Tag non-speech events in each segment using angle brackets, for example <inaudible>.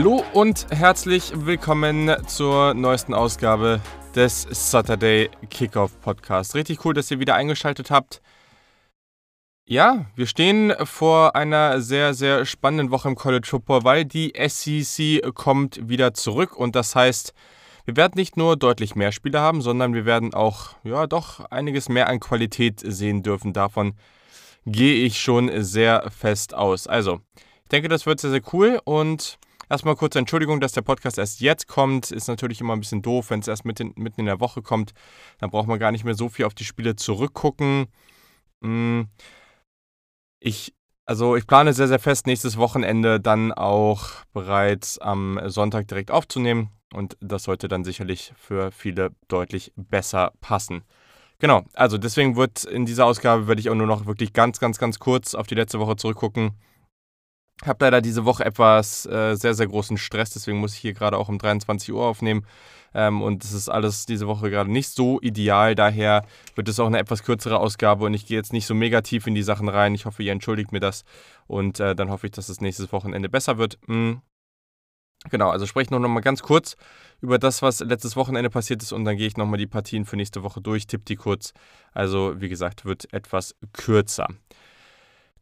Hallo und herzlich willkommen zur neuesten Ausgabe des Saturday Kickoff Podcast. Richtig cool, dass ihr wieder eingeschaltet habt. Ja, wir stehen vor einer sehr, sehr spannenden Woche im College Football, weil die SEC kommt wieder zurück und das heißt, wir werden nicht nur deutlich mehr Spiele haben, sondern wir werden auch, ja, doch einiges mehr an Qualität sehen dürfen. Davon gehe ich schon sehr fest aus. Also, ich denke, das wird sehr, sehr cool und erstmal kurze Entschuldigung, dass der Podcast erst jetzt kommt. Ist natürlich immer ein bisschen doof, wenn es erst mitten, mitten in der Woche kommt. Dann braucht man gar nicht mehr so viel auf die Spiele zurückgucken. Hm. Ich also ich plane sehr, sehr fest, nächstes Wochenende dann auch bereits am Sonntag direkt aufzunehmen. Und das sollte dann sicherlich für viele deutlich besser passen. Genau, also deswegen wird in dieser Ausgabe werde ich auch nur noch wirklich ganz, ganz, ganz kurz auf die letzte Woche zurückgucken. Ich habe leider diese Woche etwas äh, sehr, sehr großen Stress, deswegen muss ich hier gerade auch um 23 Uhr aufnehmen. Ähm, und es ist alles diese Woche gerade nicht so ideal. Daher wird es auch eine etwas kürzere Ausgabe und ich gehe jetzt nicht so mega tief in die Sachen rein. Ich hoffe, ihr entschuldigt mir das und äh, dann hoffe ich, dass es nächstes Wochenende besser wird. Mhm. Genau, also spreche noch mal ganz kurz über das, was letztes Wochenende passiert ist und dann gehe ich nochmal die Partien für nächste Woche durch, tippe die kurz. Also, wie gesagt, wird etwas kürzer.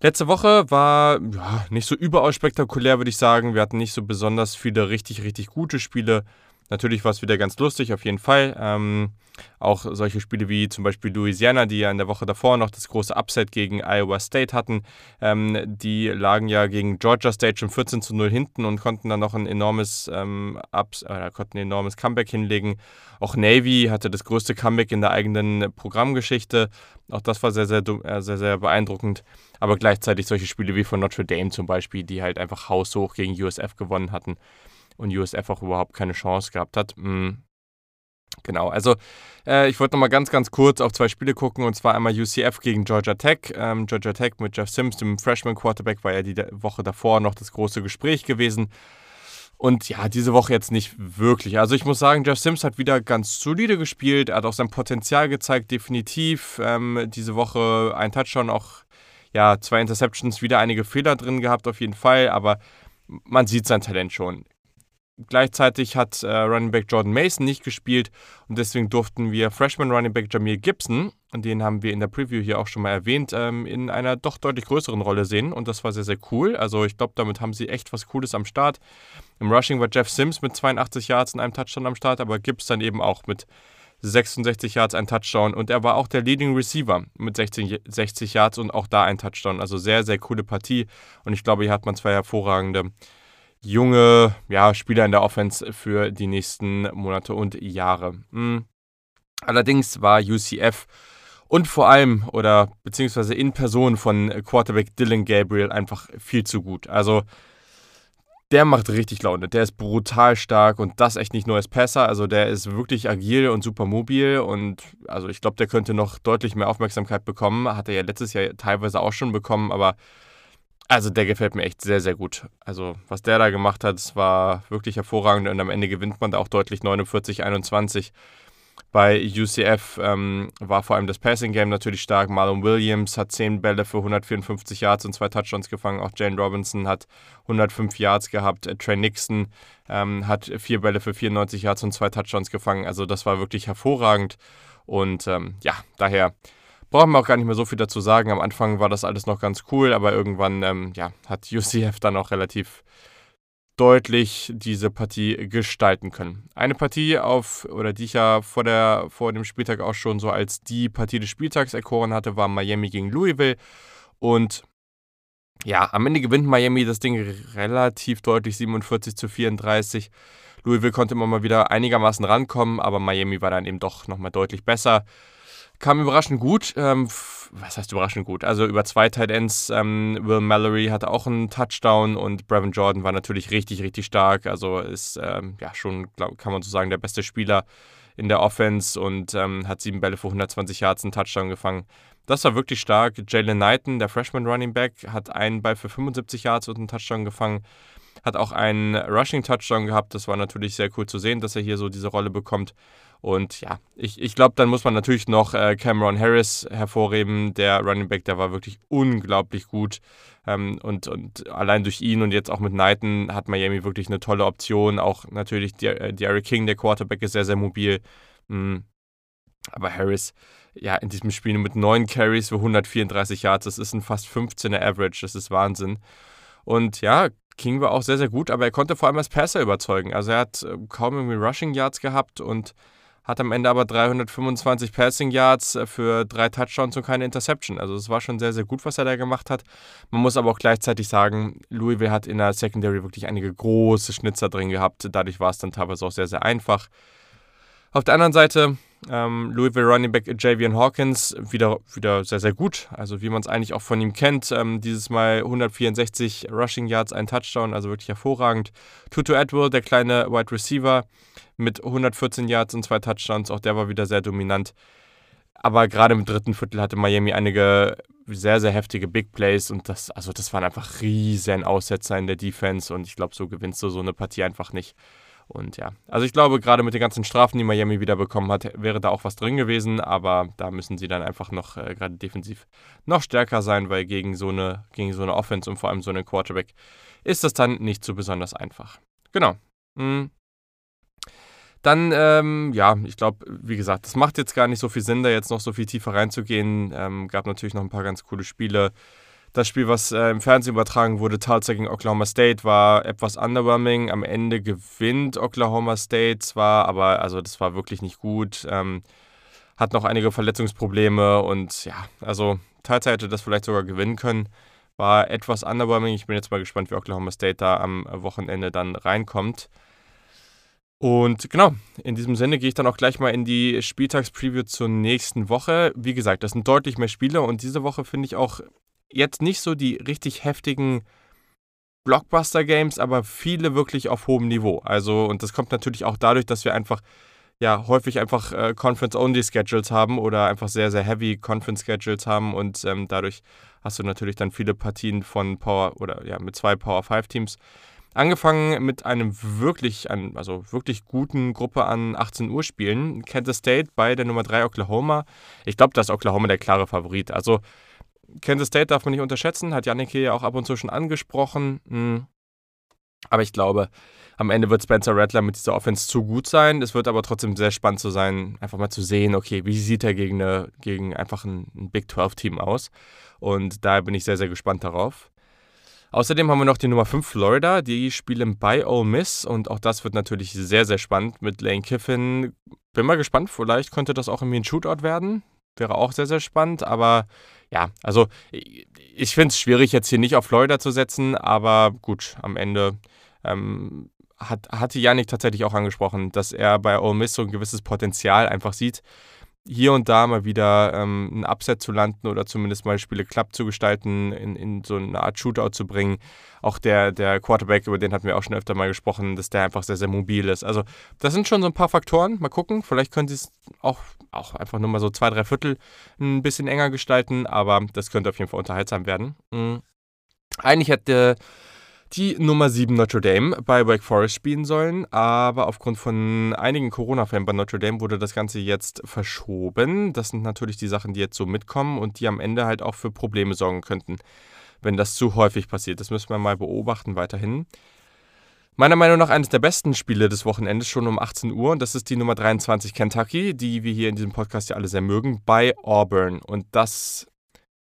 Letzte Woche war ja, nicht so überaus spektakulär, würde ich sagen. Wir hatten nicht so besonders viele richtig, richtig gute Spiele. Natürlich war es wieder ganz lustig, auf jeden Fall. Ähm, auch solche Spiele wie zum Beispiel Louisiana, die ja in der Woche davor noch das große Upset gegen Iowa State hatten, ähm, die lagen ja gegen Georgia State schon 14 zu 0 hinten und konnten dann noch ein enormes, ähm, Ups, äh, konnten ein enormes Comeback hinlegen. Auch Navy hatte das größte Comeback in der eigenen Programmgeschichte. Auch das war sehr, sehr, äh, sehr, sehr beeindruckend. Aber gleichzeitig solche Spiele wie von Notre Dame zum Beispiel, die halt einfach haushoch gegen USF gewonnen hatten und USF auch überhaupt keine Chance gehabt hat. Mhm. Genau, also äh, ich wollte nochmal ganz, ganz kurz auf zwei Spiele gucken und zwar einmal UCF gegen Georgia Tech. Ähm, Georgia Tech mit Jeff Sims, dem Freshman Quarterback, war ja die Woche davor noch das große Gespräch gewesen. Und ja, diese Woche jetzt nicht wirklich. Also ich muss sagen, Jeff Sims hat wieder ganz solide gespielt. Hat auch sein Potenzial gezeigt, definitiv. Ähm, diese Woche ein Touchdown, auch ja, zwei Interceptions, wieder einige Fehler drin gehabt auf jeden Fall. Aber man sieht sein Talent schon. Gleichzeitig hat äh, Running Back Jordan Mason nicht gespielt und deswegen durften wir Freshman Running Back Jamil Gibson, den haben wir in der Preview hier auch schon mal erwähnt, ähm, in einer doch deutlich größeren Rolle sehen und das war sehr, sehr cool. Also ich glaube, damit haben sie echt was Cooles am Start. Im Rushing war Jeff Sims mit 82 Yards und einem Touchdown am Start, aber Gibbs dann eben auch mit 66 Yards ein Touchdown und er war auch der Leading Receiver mit 16, 60 Yards und auch da ein Touchdown. Also sehr, sehr coole Partie und ich glaube, hier hat man zwei hervorragende junge ja, Spieler in der Offense für die nächsten Monate und Jahre. Mhm. Allerdings war UCF und vor allem oder beziehungsweise in Person von Quarterback Dylan Gabriel einfach viel zu gut. Also der macht richtig Laune. Der ist brutal stark und das echt nicht nur als Passer. Also der ist wirklich agil und super mobil und also ich glaube, der könnte noch deutlich mehr Aufmerksamkeit bekommen. Hat er ja letztes Jahr teilweise auch schon bekommen, aber also der gefällt mir echt sehr, sehr gut. Also was der da gemacht hat, war wirklich hervorragend und am Ende gewinnt man da auch deutlich 49-21. Bei UCF ähm, war vor allem das Passing Game natürlich stark. Marlon Williams hat 10 Bälle für 154 Yards und zwei Touchdowns gefangen. Auch Jane Robinson hat 105 Yards gehabt. Trey Nixon ähm, hat vier Bälle für 94 Yards und zwei Touchdowns gefangen. Also das war wirklich hervorragend. Und ähm, ja, daher brauchen wir auch gar nicht mehr so viel dazu sagen. Am Anfang war das alles noch ganz cool, aber irgendwann ähm, ja, hat <laughs> UCF dann auch relativ deutlich diese Partie gestalten können. Eine Partie auf, oder die ich ja vor, der, vor dem Spieltag auch schon so als die Partie des Spieltags erkoren hatte, war Miami gegen Louisville. Und ja, am Ende gewinnt Miami das Ding relativ deutlich, 47 zu 34. Louisville konnte immer mal wieder einigermaßen rankommen, aber Miami war dann eben doch nochmal deutlich besser. Kam überraschend gut. Ähm, was heißt überraschend gut? Also über zwei Tight Ends. Ähm, Will Mallory hatte auch einen Touchdown und Brevin Jordan war natürlich richtig, richtig stark. Also ist ähm, ja schon, glaub, kann man so sagen, der beste Spieler in der Offense und ähm, hat sieben Bälle für 120 Yards einen Touchdown gefangen. Das war wirklich stark. Jalen Knighton, der Freshman Running Back, hat einen Ball für 75 Yards und einen Touchdown gefangen. Hat auch einen Rushing-Touchdown gehabt. Das war natürlich sehr cool zu sehen, dass er hier so diese Rolle bekommt. Und ja, ich, ich glaube, dann muss man natürlich noch äh, Cameron Harris hervorheben. Der Running Back, der war wirklich unglaublich gut. Ähm, und, und allein durch ihn und jetzt auch mit Knighton hat Miami wirklich eine tolle Option. Auch natürlich Derrick King, der Quarterback, ist sehr, sehr mobil. Mhm. Aber Harris, ja, in diesem Spiel mit 9 Carries für 134 Yards, das ist ein fast 15er Average, das ist Wahnsinn. Und ja, King war auch sehr, sehr gut, aber er konnte vor allem als Passer überzeugen. Also er hat äh, kaum irgendwie Rushing Yards gehabt und hat am Ende aber 325 Passing Yards äh, für drei Touchdowns und keine Interception. Also es war schon sehr, sehr gut, was er da gemacht hat. Man muss aber auch gleichzeitig sagen, Louisville hat in der Secondary wirklich einige große Schnitzer drin gehabt. Dadurch war es dann teilweise auch sehr, sehr einfach. Auf der anderen Seite ähm, Louisville Running Back Javian Hawkins wieder, wieder sehr, sehr gut. Also wie man es eigentlich auch von ihm kennt. Ähm, dieses Mal 164 Rushing Yards, ein Touchdown, also wirklich hervorragend. Tutu Edwell, der kleine Wide Receiver mit 114 Yards und zwei Touchdowns, auch der war wieder sehr dominant. Aber gerade im dritten Viertel hatte Miami einige sehr, sehr heftige Big Plays und das, also das waren einfach riesen Aussetzer in der Defense und ich glaube, so gewinnst du so eine Partie einfach nicht. Und ja, also ich glaube, gerade mit den ganzen Strafen, die Miami wieder bekommen hat, wäre da auch was drin gewesen, aber da müssen sie dann einfach noch äh, gerade defensiv noch stärker sein, weil gegen so eine gegen so eine Offense und vor allem so einen Quarterback ist das dann nicht so besonders einfach. Genau. Mhm. Dann, ähm, ja, ich glaube, wie gesagt, es macht jetzt gar nicht so viel Sinn, da jetzt noch so viel tiefer reinzugehen. Ähm, gab natürlich noch ein paar ganz coole Spiele. Das Spiel, was äh, im Fernsehen übertragen wurde, Tulsa gegen Oklahoma State, war etwas underwhelming. Am Ende gewinnt Oklahoma State zwar, aber also das war wirklich nicht gut. Ähm, hat noch einige Verletzungsprobleme und ja, also Tulsa hätte das vielleicht sogar gewinnen können. War etwas underwhelming. Ich bin jetzt mal gespannt, wie Oklahoma State da am Wochenende dann reinkommt. Und genau, in diesem Sinne gehe ich dann auch gleich mal in die Spieltagspreview zur nächsten Woche. Wie gesagt, das sind deutlich mehr Spiele und diese Woche finde ich auch jetzt nicht so die richtig heftigen Blockbuster-Games, aber viele wirklich auf hohem Niveau. Also, und das kommt natürlich auch dadurch, dass wir einfach ja häufig einfach äh, Conference-Only-Schedules haben oder einfach sehr, sehr heavy Conference-Schedules haben und ähm, dadurch hast du natürlich dann viele Partien von Power oder ja mit zwei Power 5 Teams. Angefangen mit einem wirklich, also wirklich guten Gruppe an 18 Uhr Spielen. Kansas State bei der Nummer 3 Oklahoma. Ich glaube, da ist Oklahoma der klare Favorit. Also Kansas State darf man nicht unterschätzen, hat Yannick hier ja auch ab und zu schon angesprochen. Hm. Aber ich glaube, am Ende wird Spencer Rattler mit dieser Offense zu gut sein. Es wird aber trotzdem sehr spannend zu sein, einfach mal zu sehen, okay, wie sieht er gegen, eine, gegen einfach ein, Big 12-Team aus. Und da bin ich sehr, sehr gespannt darauf. Außerdem haben wir noch die Nummer 5 Florida, die spielen bei Ole Miss und auch das wird natürlich sehr, sehr spannend mit Lane Kiffin. Bin mal gespannt, vielleicht könnte das auch irgendwie ein Shootout werden. Wäre auch sehr, sehr spannend, aber ja, also ich finde es schwierig, jetzt hier nicht auf Florida zu setzen, aber gut, am Ende ähm, hat, hatte Yannick tatsächlich auch angesprochen, dass er bei Ole Miss so ein gewisses Potenzial einfach sieht, hier und da mal wieder ähm, ein Upset zu landen oder zumindest mal Spiele klapp zu gestalten, in, in so eine Art Shootout zu bringen. Auch der, der Quarterback, über den hatten wir auch schon öfter mal gesprochen, dass der einfach sehr, sehr mobil ist. Also, das sind schon so ein paar Faktoren. Mal gucken. Vielleicht können sie es auch, auch einfach nur mal so zwei, drei Viertel ein bisschen enger gestalten, aber das könnte auf jeden Fall unterhaltsam werden. Mhm. Eigentlich hätte die Nummer 7 Notre Dame bei Wake Forest spielen sollen, aber aufgrund von einigen Corona-Fällen bei Notre Dame wurde das Ganze jetzt verschoben. Das sind natürlich die Sachen, die jetzt so mitkommen und die am Ende halt auch für Probleme sorgen könnten, wenn das zu häufig passiert. Das müssen wir mal beobachten weiterhin. Meiner Meinung nach eines der besten Spiele des Wochenendes schon um 18 Uhr und das ist die Nummer 23 Kentucky, die wir hier in diesem Podcast ja alle sehr mögen, bei Auburn. Und das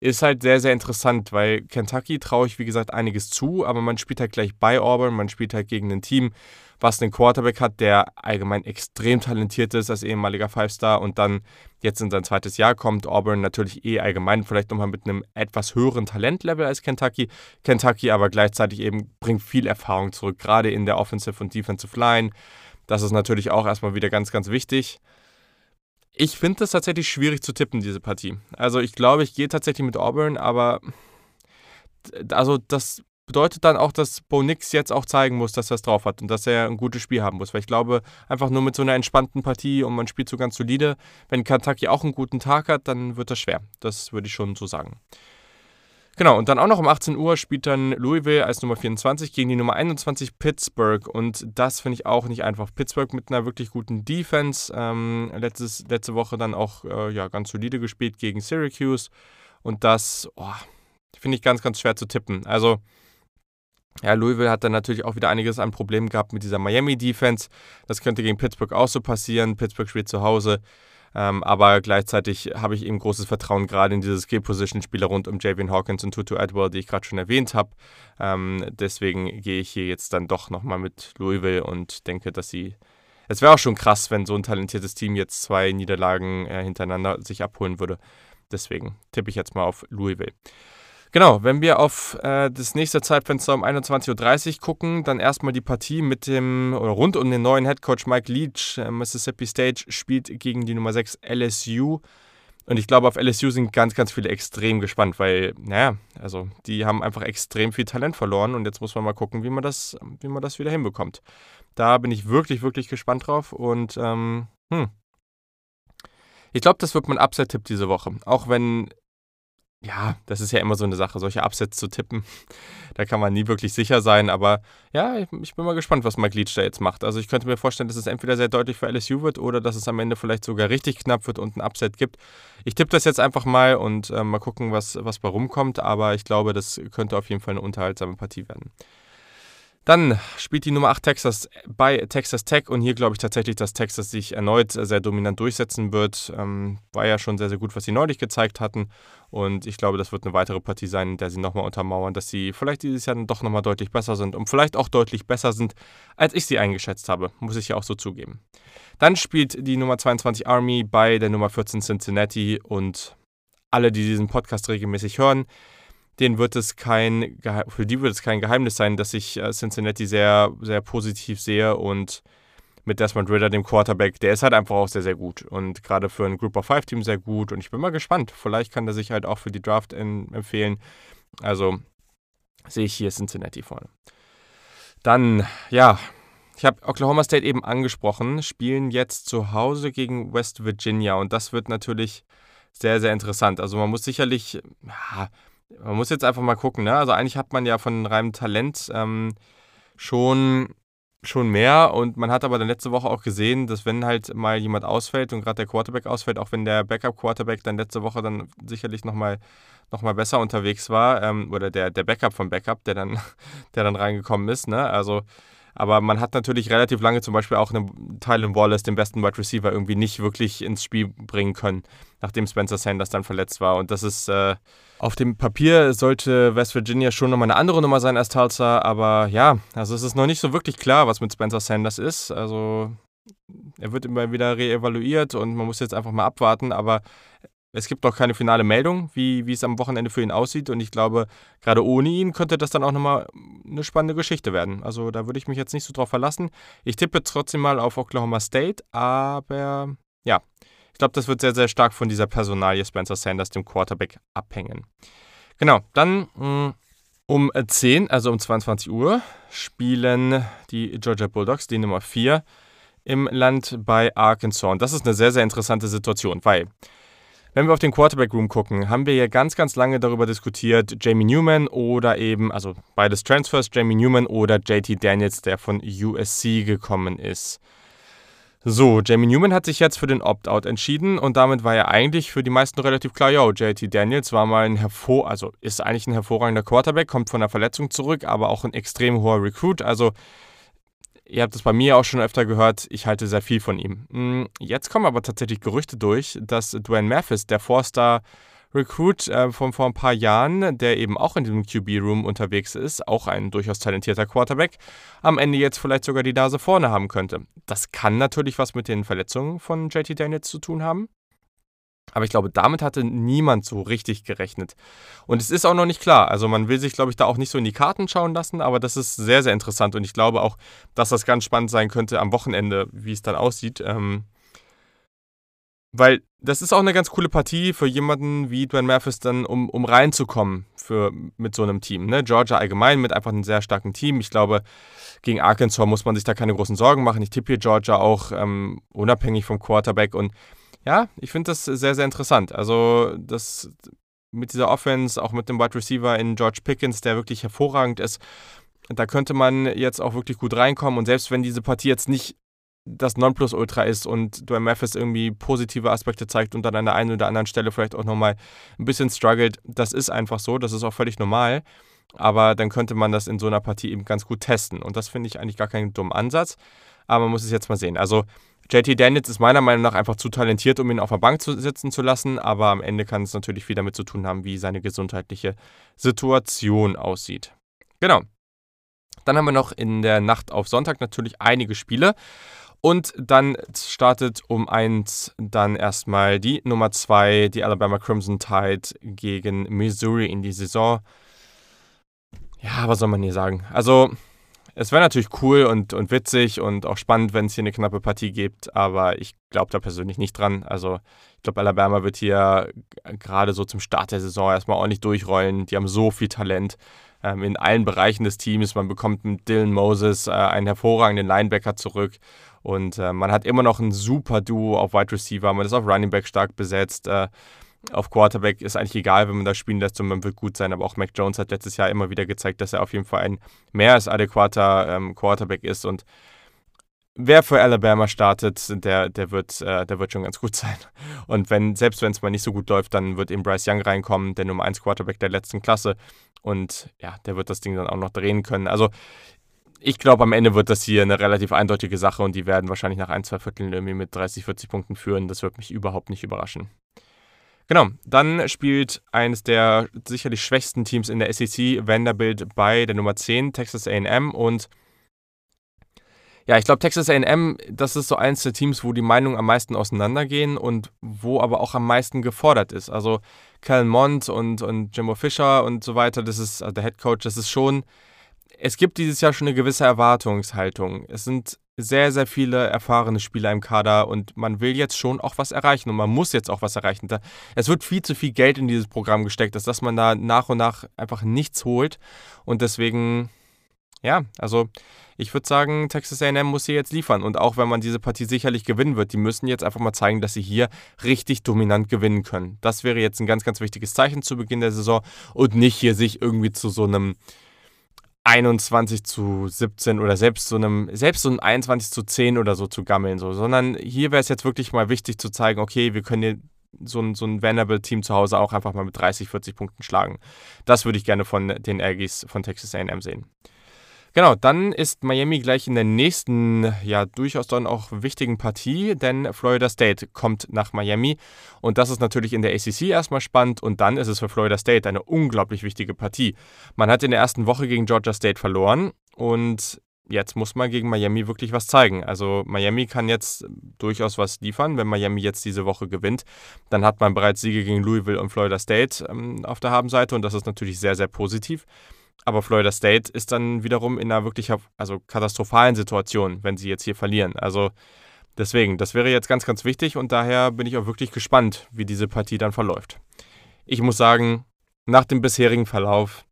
ist halt sehr, sehr interessant, weil Kentucky traue ich, wie gesagt, einiges zu, aber man spielt halt gleich bei Auburn, man spielt halt gegen ein Team, was einen Quarterback hat, der allgemein extrem talentiert ist als ehemaliger Five-Star und dann jetzt in sein zweites Jahr kommt. Auburn natürlich eh allgemein vielleicht nochmal mit einem etwas höheren Talentlevel als Kentucky. Kentucky aber gleichzeitig eben bringt viel Erfahrung zurück, gerade in der Offensive und Defensive Line. Das ist natürlich auch erstmal wieder ganz, ganz wichtig. Ich finde es tatsächlich schwierig zu tippen, diese Partie. Also ich glaube, ich gehe tatsächlich mit Auburn, aber also das bedeutet dann auch, dass Bo Nix jetzt auch zeigen muss, dass er es drauf hat und dass er ein gutes Spiel haben muss. Weil ich glaube, einfach nur mit so einer entspannten Partie und man spielt so ganz solide, wenn Kentucky auch einen guten Tag hat, dann wird das schwer. Das würde ich schon so sagen. Genau, und dann auch noch um 18 Uhr spielt dann Louisville als Nummer 24 gegen die Nummer 21 Pittsburgh. Und das finde ich auch nicht einfach. Pittsburgh mit einer wirklich guten Defense. Ähm, letztes, letzte Woche dann auch äh, ja, ganz solide gespielt gegen Syracuse. Und das oh, finde ich ganz, ganz schwer zu tippen. Also, ja, Louisville hat dann natürlich auch wieder einiges an Problemen gehabt mit dieser Miami-Defense. Das könnte gegen Pittsburgh auch so passieren. Pittsburgh spielt zu Hause. Ähm, aber gleichzeitig habe ich eben großes Vertrauen gerade in diese Skill-Position-Spieler rund um Javian Hawkins und Tutu Edward, die ich gerade schon erwähnt habe. Ähm, deswegen gehe ich hier jetzt dann doch nochmal mit Louisville und denke, dass sie. Es wäre auch schon krass, wenn so ein talentiertes Team jetzt zwei Niederlagen äh, hintereinander sich abholen würde. Deswegen tippe ich jetzt mal auf Louisville. Genau, wenn wir auf äh, das nächste Zeitfenster um 21.30 Uhr gucken, dann erstmal die Partie mit dem, oder rund um den neuen Headcoach Mike Leach. Äh, Mississippi State spielt gegen die Nummer 6 LSU. Und ich glaube, auf LSU sind ganz, ganz viele extrem gespannt, weil, naja, also die haben einfach extrem viel Talent verloren und jetzt muss man mal gucken, wie man das, wie man das wieder hinbekommt. Da bin ich wirklich, wirklich gespannt drauf und, ähm, hm. Ich glaube, das wird mein Upset-Tipp diese Woche. Auch wenn ja, das ist ja immer so eine Sache, solche Upsets zu tippen. Da kann man nie wirklich sicher sein, aber ja, ich, ich bin mal gespannt, was Mike Leach da jetzt macht. Also ich könnte mir vorstellen, dass es entweder sehr deutlich für LSU wird oder dass es am Ende vielleicht sogar richtig knapp wird und ein Upset gibt. Ich tippe das jetzt einfach mal und äh, mal gucken, was, was bei rumkommt, aber ich glaube, das könnte auf jeden Fall eine unterhaltsame Partie werden. Dann spielt die Nummer 8 Texas bei Texas Tech und hier glaube ich tatsächlich, dass Texas sich erneut sehr dominant durchsetzen wird. Ähm, war ja schon sehr, sehr gut, was sie neulich gezeigt hatten und ich glaube, das wird eine weitere Partie sein, in der sie nochmal untermauern, dass sie vielleicht dieses Jahr dann doch nochmal deutlich besser sind und vielleicht auch deutlich besser sind, als ich sie eingeschätzt habe, muss ich ja auch so zugeben. Dann spielt die Nummer 22 Army bei der Nummer 14 Cincinnati und alle, die diesen Podcast regelmäßig hören, denen wird es kein, für die wird es kein Geheimnis sein, dass ich äh, Cincinnati sehr, sehr positiv sehe und mit Desmond Ritter, dem Quarterback, der ist halt einfach auch sehr, sehr gut und gerade für ein Group of Five Team sehr gut und ich bin mal gespannt. Vielleicht kann er sich halt auch für die Draft empfehlen. Also sehe ich hier Cincinnati vorne. Dann, ja, ich habe Oklahoma State eben angesprochen, spielen jetzt zu Hause gegen West Virginia und das wird natürlich sehr, sehr interessant. Also man muss sicherlich, man muss jetzt einfach mal gucken, ne? Also eigentlich hat man ja von reinem Talent ähm, schon, schon mehr und man hat aber dann letzte Woche auch gesehen, dass wenn halt mal jemand ausfällt und gerade der Quarterback ausfällt, auch wenn der Backup-Quarterback dann letzte Woche dann sicherlich nochmal noch mal besser unterwegs war, ähm, oder der, der Backup vom Backup, der dann, <laughs> der dann reingekommen ist, ne? Also aber man hat natürlich relativ lange zum Beispiel auch einen Tylen Wallace, den besten Wide Receiver, irgendwie nicht wirklich ins Spiel bringen können, nachdem Spencer Sanders dann verletzt war. Und das ist äh, auf dem Papier sollte West Virginia schon nochmal eine andere Nummer sein als Tulsa, aber ja, also es ist noch nicht so wirklich klar, was mit Spencer Sanders ist. Also er wird immer wieder reevaluiert und man muss jetzt einfach mal abwarten, aber es gibt noch keine finale Meldung, wie, wie es am Wochenende für ihn aussieht. Und ich glaube, gerade ohne ihn könnte das dann auch nochmal eine spannende Geschichte werden. Also da würde ich mich jetzt nicht so drauf verlassen. Ich tippe trotzdem mal auf Oklahoma State, aber ja, ich glaube, das wird sehr, sehr stark von dieser Personalie Spencer Sanders, dem Quarterback, abhängen. Genau, dann mh, mm, um 10, also um 22 Uhr, spielen die Georgia Bulldogs, die Nummer 4, im Land bei Arkansas. Und das ist eine sehr, sehr interessante Situation, weil wenn wir auf den Quarterback Room gucken, haben wir ja ganz, ganz lange darüber diskutiert, Jamie Newman oder eben, also beides Transfers, Jamie Newman oder JT Daniels, der von USC gekommen ist. So, Jamie Newman hat sich jetzt für den Opt-out entschieden und damit war ja eigentlich für die meisten relativ klar, yo, JT Daniels war mal ein hervor, also ist eigentlich ein hervorragender Quarterback, kommt von der Verletzung zurück, aber auch ein extrem hoher Recruit, also Ihr habt es bei mir auch schon öfter gehört, ich halte sehr viel von ihm. Hm, jetzt kommen aber tatsächlich Gerüchte durch, dass Dwayne Mathis, der Forster Recruit äh, von vor ein paar Jahren, der eben auch in diesem QB-Room unterwegs ist, auch ein durchaus talentierter Quarterback, am Ende jetzt vielleicht sogar die Nase vorne haben könnte. Das kann natürlich was mit den Verletzungen von JT Daniels zu tun haben. Aber ich glaube, damit hatte niemand so richtig gerechnet. Und es ist auch noch nicht klar. Also man will sich, glaube ich, da auch nicht so in die Karten schauen lassen, aber das ist sehr, sehr interessant. Und ich glaube auch, dass das ganz spannend sein könnte am Wochenende, wie es dann aussieht. Ähm, weil das ist auch eine ganz coole Partie für jemanden wie Dwayne Mathis dann, um, um reinzukommen für, mit so einem Team. Ne? Georgia allgemein mit einfach einem sehr starken Team. Ich glaube, gegen Arkansas muss man sich da keine großen Sorgen machen. Ich tippe hier Georgia auch ähm, unabhängig vom Quarterback und ja, ich finde das sehr, sehr interessant. Also, das mit dieser Offense, auch mit dem Wide Receiver in George Pickens, der wirklich hervorragend ist. Da könnte man jetzt auch wirklich gut reinkommen. Und selbst wenn diese Partie jetzt nicht das Nonplusultra ist und Dwayne Mathis irgendwie positive Aspekte zeigt und dann an der einen oder anderen Stelle vielleicht auch nochmal ein bisschen struggelt, das ist einfach so, das ist auch völlig normal. Aber dann könnte man das in so einer Partie eben ganz gut testen. Und das finde ich eigentlich gar keinen dummen Ansatz. Aber man muss es jetzt mal sehen. Also JT Daniels ist meiner Meinung nach einfach zu talentiert, um ihn auf der Bank zu sitzen zu lassen. Aber am Ende kann es natürlich viel damit zu tun haben, wie seine gesundheitliche Situation aussieht. Genau. Dann haben wir noch in der Nacht auf Sonntag natürlich einige Spiele. Und dann startet um eins dann erstmal die Nummer zwei, die Alabama Crimson Tide gegen Missouri in die Saison. Ja, was soll man hier sagen? Also, es wäre natürlich cool und, und witzig und auch spannend, wenn es hier eine knappe Partie gibt, aber ich glaube da persönlich nicht dran. Also, ich glaube, Alabama wird hier gerade so zum Start der Saison erstmal ordentlich durchrollen. Die haben so viel Talent ähm, in allen Bereichen des Teams. Man bekommt mit Dylan Moses äh, einen hervorragenden Linebacker zurück und äh, man hat immer noch ein super Duo auf Wide Receiver. Man ist auf Running Back stark besetzt. Äh, auf Quarterback ist eigentlich egal, wenn man da spielen lässt und man wird gut sein. Aber auch Mac Jones hat letztes Jahr immer wieder gezeigt, dass er auf jeden Fall ein mehr als adäquater ähm, Quarterback ist. Und wer für Alabama startet, der, der, wird, äh, der wird schon ganz gut <laughs> sein. Und wenn, selbst wenn es mal nicht so gut läuft, dann wird eben Bryce Young reinkommen, der Nummer 1 Quarterback der letzten Klasse. Und ja, der wird das Ding dann auch noch drehen können. Also ich glaube, am Ende wird das hier eine relativ eindeutige Sache und die werden wahrscheinlich nach ein, zwei Vierteln irgendwie mit 30, 40 Punkten führen. Das wird mich überhaupt nicht überraschen. Genau, dann spielt eines der sicherlich schwächsten Teams in der SEC, Vanderbilt, bei der Nummer 10, Texas AM. Und ja, ich glaube, Texas AM, das ist so eines der Teams, wo die Meinungen am meisten auseinandergehen und wo aber auch am meisten gefordert ist. Also Cal Mond und, und Jimbo Fischer und so weiter, das ist also der Head Coach, das ist schon es gibt dieses Jahr schon eine gewisse Erwartungshaltung. Es sind sehr, sehr viele erfahrene Spieler im Kader und man will jetzt schon auch was erreichen und man muss jetzt auch was erreichen. Es wird viel zu viel Geld in dieses Programm gesteckt, dass man da nach und nach einfach nichts holt und deswegen, ja, also ich würde sagen, Texas AM muss hier jetzt liefern und auch wenn man diese Partie sicherlich gewinnen wird, die müssen jetzt einfach mal zeigen, dass sie hier richtig dominant gewinnen können. Das wäre jetzt ein ganz, ganz wichtiges Zeichen zu Beginn der Saison und nicht hier sich irgendwie zu so einem 21 zu 17 oder selbst so einem, selbst so ein 21 zu 10 oder so zu gammeln, so, sondern hier wäre es jetzt wirklich mal wichtig zu zeigen, okay, wir können hier so ein, so ein Vanderbilt-Team zu Hause auch einfach mal mit 30, 40 Punkten schlagen. Das würde ich gerne von den Aggies von Texas AM sehen. Genau, dann ist Miami gleich in der nächsten, ja, durchaus dann auch wichtigen Partie, denn Florida State kommt nach Miami und das ist natürlich in der ACC erstmal spannend und dann ist es für Florida State eine unglaublich wichtige Partie. Man hat in der ersten Woche gegen Georgia State verloren und jetzt muss man gegen Miami wirklich was zeigen. Also Miami kann jetzt durchaus was liefern. Wenn Miami jetzt diese Woche gewinnt, dann hat man bereits Siege gegen Louisville und Florida State ähm, auf der Habenseite und das ist natürlich sehr, sehr positiv. Aber Florida State ist dann wiederum in einer wirklich also katastrophalen Situation, wenn sie jetzt hier verlieren. Also deswegen, das wäre jetzt ganz, ganz wichtig und daher bin ich auch wirklich gespannt, wie diese Partie dann verläuft. Ich muss sagen, nach dem bisherigen Verlauf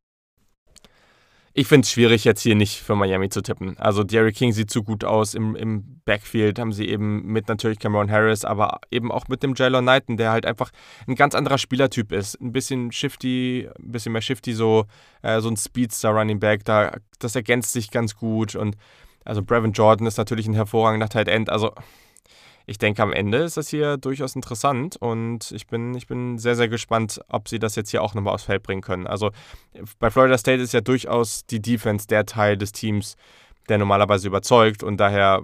ich finde es schwierig, jetzt hier nicht für Miami zu tippen. Also Derrick King sieht zu gut aus. Im, Im Backfield haben sie eben mit natürlich Cameron Harris, aber eben auch mit dem Jalen Knighton, der halt einfach ein ganz anderer Spielertyp ist. Ein bisschen shifty, ein bisschen mehr shifty, so, äh, so ein Speedster Running Back. Da, das ergänzt sich ganz gut. Und also Brevin Jordan ist natürlich ein hervorragender Tight End. Also ich denke, am Ende ist das hier durchaus interessant und ich bin, ich bin sehr, sehr gespannt, ob sie das jetzt hier auch nochmal aufs Feld bringen können. Also bei Florida State ist ja durchaus die Defense der Teil des Teams, der normalerweise überzeugt und daher,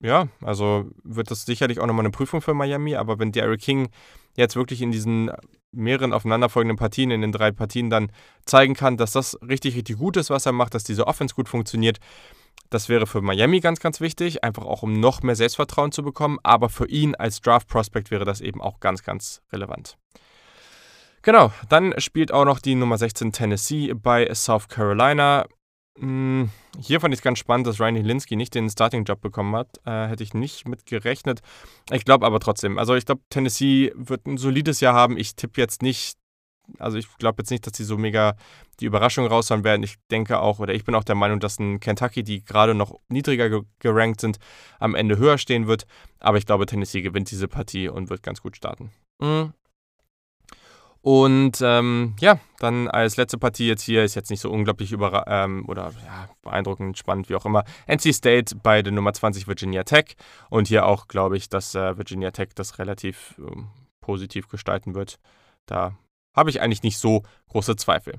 ja, also wird das sicherlich auch nochmal eine Prüfung für Miami, aber wenn Derrick King jetzt wirklich in diesen mehreren aufeinanderfolgenden Partien, in den drei Partien dann zeigen kann, dass das richtig, richtig gut ist, was er macht, dass diese Offense gut funktioniert, das wäre für Miami ganz, ganz wichtig, einfach auch um noch mehr Selbstvertrauen zu bekommen. Aber für ihn als Draft-Prospect wäre das eben auch ganz, ganz relevant. Genau, dann spielt auch noch die Nummer 16 Tennessee bei South Carolina. Hm, hier fand ich es ganz spannend, dass Ryan Linsky nicht den Starting-Job bekommen hat. Äh, hätte ich nicht mit gerechnet. Ich glaube aber trotzdem, also ich glaube, Tennessee wird ein solides Jahr haben. Ich tippe jetzt nicht also ich glaube jetzt nicht, dass die so mega die Überraschung raushauen werden. Ich denke auch, oder ich bin auch der Meinung, dass ein Kentucky, die gerade noch niedriger gerankt sind, am Ende höher stehen wird. Aber ich glaube, Tennessee gewinnt diese Partie und wird ganz gut starten. Mhm. Und ähm, ja, dann als letzte Partie jetzt hier ist jetzt nicht so unglaublich über ähm, oder ja, beeindruckend, spannend, wie auch immer. NC State bei der Nummer 20 Virginia Tech. Und hier auch glaube ich, dass äh, Virginia Tech das relativ ähm, positiv gestalten wird. Da habe ich eigentlich nicht so große Zweifel.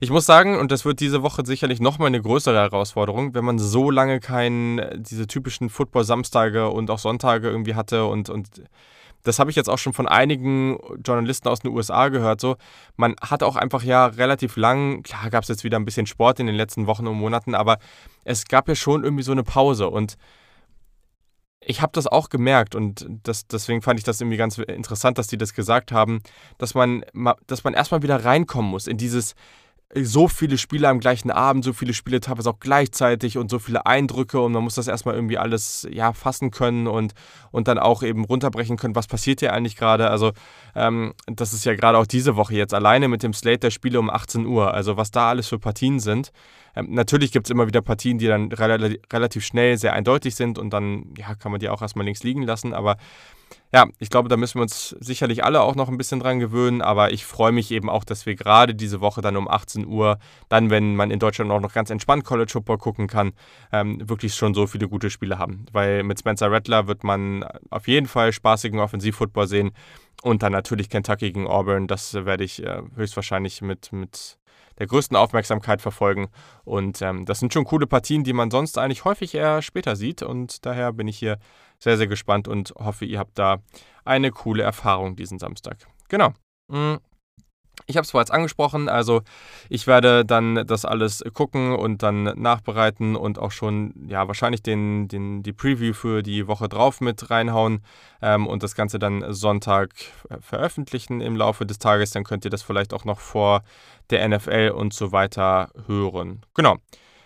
Ich muss sagen, und das wird diese Woche sicherlich nochmal eine größere Herausforderung, wenn man so lange keinen, diese typischen Football-Samstage und auch Sonntage irgendwie hatte und, und das habe ich jetzt auch schon von einigen Journalisten aus den USA gehört, so, man hat auch einfach ja relativ lang, klar gab es jetzt wieder ein bisschen Sport in den letzten Wochen und Monaten, aber es gab ja schon irgendwie so eine Pause und ich habe das auch gemerkt und das, deswegen fand ich das irgendwie ganz interessant, dass die das gesagt haben, dass man, dass man erstmal wieder reinkommen muss in dieses, so viele Spiele am gleichen Abend, so viele Spiele teilweise auch gleichzeitig und so viele Eindrücke und man muss das erstmal irgendwie alles ja fassen können und, und dann auch eben runterbrechen können, was passiert hier eigentlich gerade. Also ähm, das ist ja gerade auch diese Woche jetzt alleine mit dem Slate der Spiele um 18 Uhr, also was da alles für Partien sind. Ähm, natürlich gibt es immer wieder Partien, die dann rel relativ schnell sehr eindeutig sind und dann ja, kann man die auch erstmal links liegen lassen, aber ja, ich glaube, da müssen wir uns sicherlich alle auch noch ein bisschen dran gewöhnen, aber ich freue mich eben auch, dass wir gerade diese Woche dann um 18 Uhr, dann, wenn man in Deutschland auch noch ganz entspannt College Football gucken kann, ähm, wirklich schon so viele gute Spiele haben. Weil mit Spencer Rattler wird man auf jeden Fall spaßigen Offensivfootball sehen und dann natürlich Kentucky gegen Auburn, das werde ich äh, höchstwahrscheinlich mit, mit der größten Aufmerksamkeit verfolgen. Und ähm, das sind schon coole Partien, die man sonst eigentlich häufig eher später sieht. Und daher bin ich hier sehr, sehr gespannt und hoffe, ihr habt da eine coole Erfahrung diesen Samstag. Genau. Mm. Ich habe es bereits angesprochen, also ich werde dann das alles gucken und dann nachbereiten und auch schon, ja, wahrscheinlich den, den, die Preview für die Woche drauf mit reinhauen ähm, und das Ganze dann Sonntag veröffentlichen im Laufe des Tages. Dann könnt ihr das vielleicht auch noch vor der NFL und so weiter hören. Genau.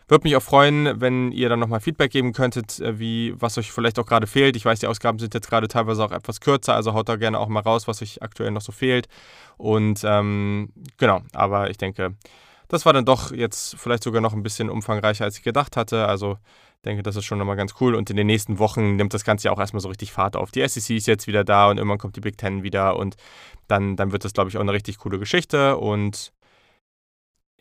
Würde mich auch freuen, wenn ihr dann nochmal Feedback geben könntet, äh, wie, was euch vielleicht auch gerade fehlt. Ich weiß, die Ausgaben sind jetzt gerade teilweise auch etwas kürzer, also haut da gerne auch mal raus, was euch aktuell noch so fehlt. Und ähm, genau, aber ich denke, das war dann doch jetzt vielleicht sogar noch ein bisschen umfangreicher, als ich gedacht hatte. Also denke, das ist schon nochmal ganz cool. Und in den nächsten Wochen nimmt das Ganze ja auch erstmal so richtig Fahrt auf. Die SEC ist jetzt wieder da und irgendwann kommt die Big Ten wieder und dann, dann wird das, glaube ich, auch eine richtig coole Geschichte. Und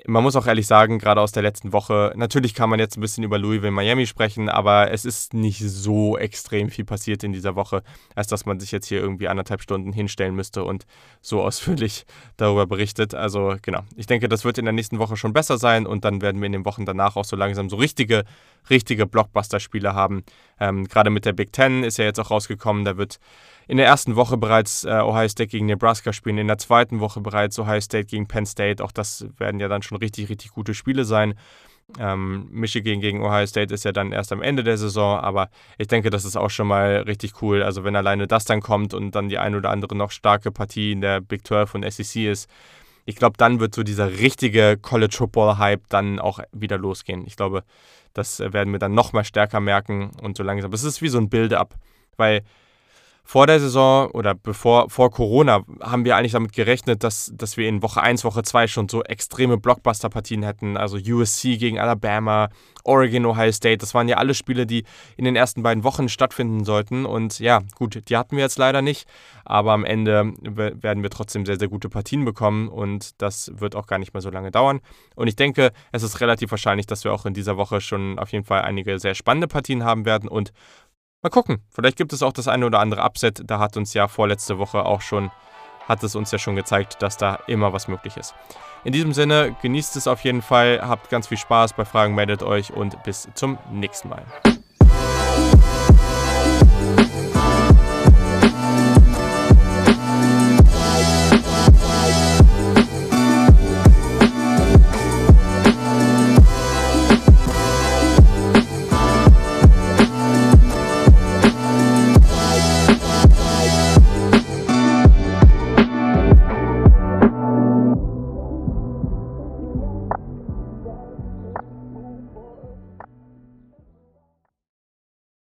man muss auch ehrlich sagen, gerade aus der letzten Woche, natürlich kann man jetzt ein bisschen über Louisville Miami sprechen, aber es ist nicht so extrem viel passiert in dieser Woche, als dass man sich jetzt hier irgendwie anderthalb Stunden hinstellen müsste und so ausführlich <laughs> darüber berichtet. Also genau, ich denke, das wird in der nächsten Woche schon besser sein und dann werden wir in den Wochen danach auch so langsam so richtige, richtige Blockbuster-Spiele haben. Ähm, gerade mit der Big Ten ist ja jetzt auch rausgekommen, da wird in der ersten Woche bereits äh, Ohio State gegen Nebraska spielen, in der zweiten Woche bereits Ohio State gegen Penn State. Auch das werden ja dann schon richtig, richtig gute Spiele sein. Ähm, Michigan gegen Ohio State ist ja dann erst am Ende der Saison, aber ich denke, das ist auch schon mal richtig cool. Also wenn alleine das dann kommt und dann die ein oder andere noch starke Partie in der Big 12 und SEC ist, ich glaube, dann wird so dieser richtige College Football Hype dann auch wieder losgehen. Ich glaube, das werden wir dann noch mal stärker merken und so langsam. Es ist wie so ein Build-up, weil vor der Saison oder bevor vor Corona haben wir eigentlich damit gerechnet, dass, dass wir in Woche 1, Woche 2 schon so extreme Blockbuster-Partien hätten. Also USC gegen Alabama, Oregon, Ohio State. Das waren ja alle Spiele, die in den ersten beiden Wochen stattfinden sollten. Und ja, gut, die hatten wir jetzt leider nicht. Aber am Ende werden wir trotzdem sehr, sehr gute Partien bekommen. Und das wird auch gar nicht mehr so lange dauern. Und ich denke, es ist relativ wahrscheinlich, dass wir auch in dieser Woche schon auf jeden Fall einige sehr spannende Partien haben werden. Und Mal gucken, vielleicht gibt es auch das eine oder andere Upset. Da hat uns ja vorletzte Woche auch schon, hat es uns ja schon gezeigt, dass da immer was möglich ist. In diesem Sinne, genießt es auf jeden Fall, habt ganz viel Spaß bei Fragen, meldet euch und bis zum nächsten Mal.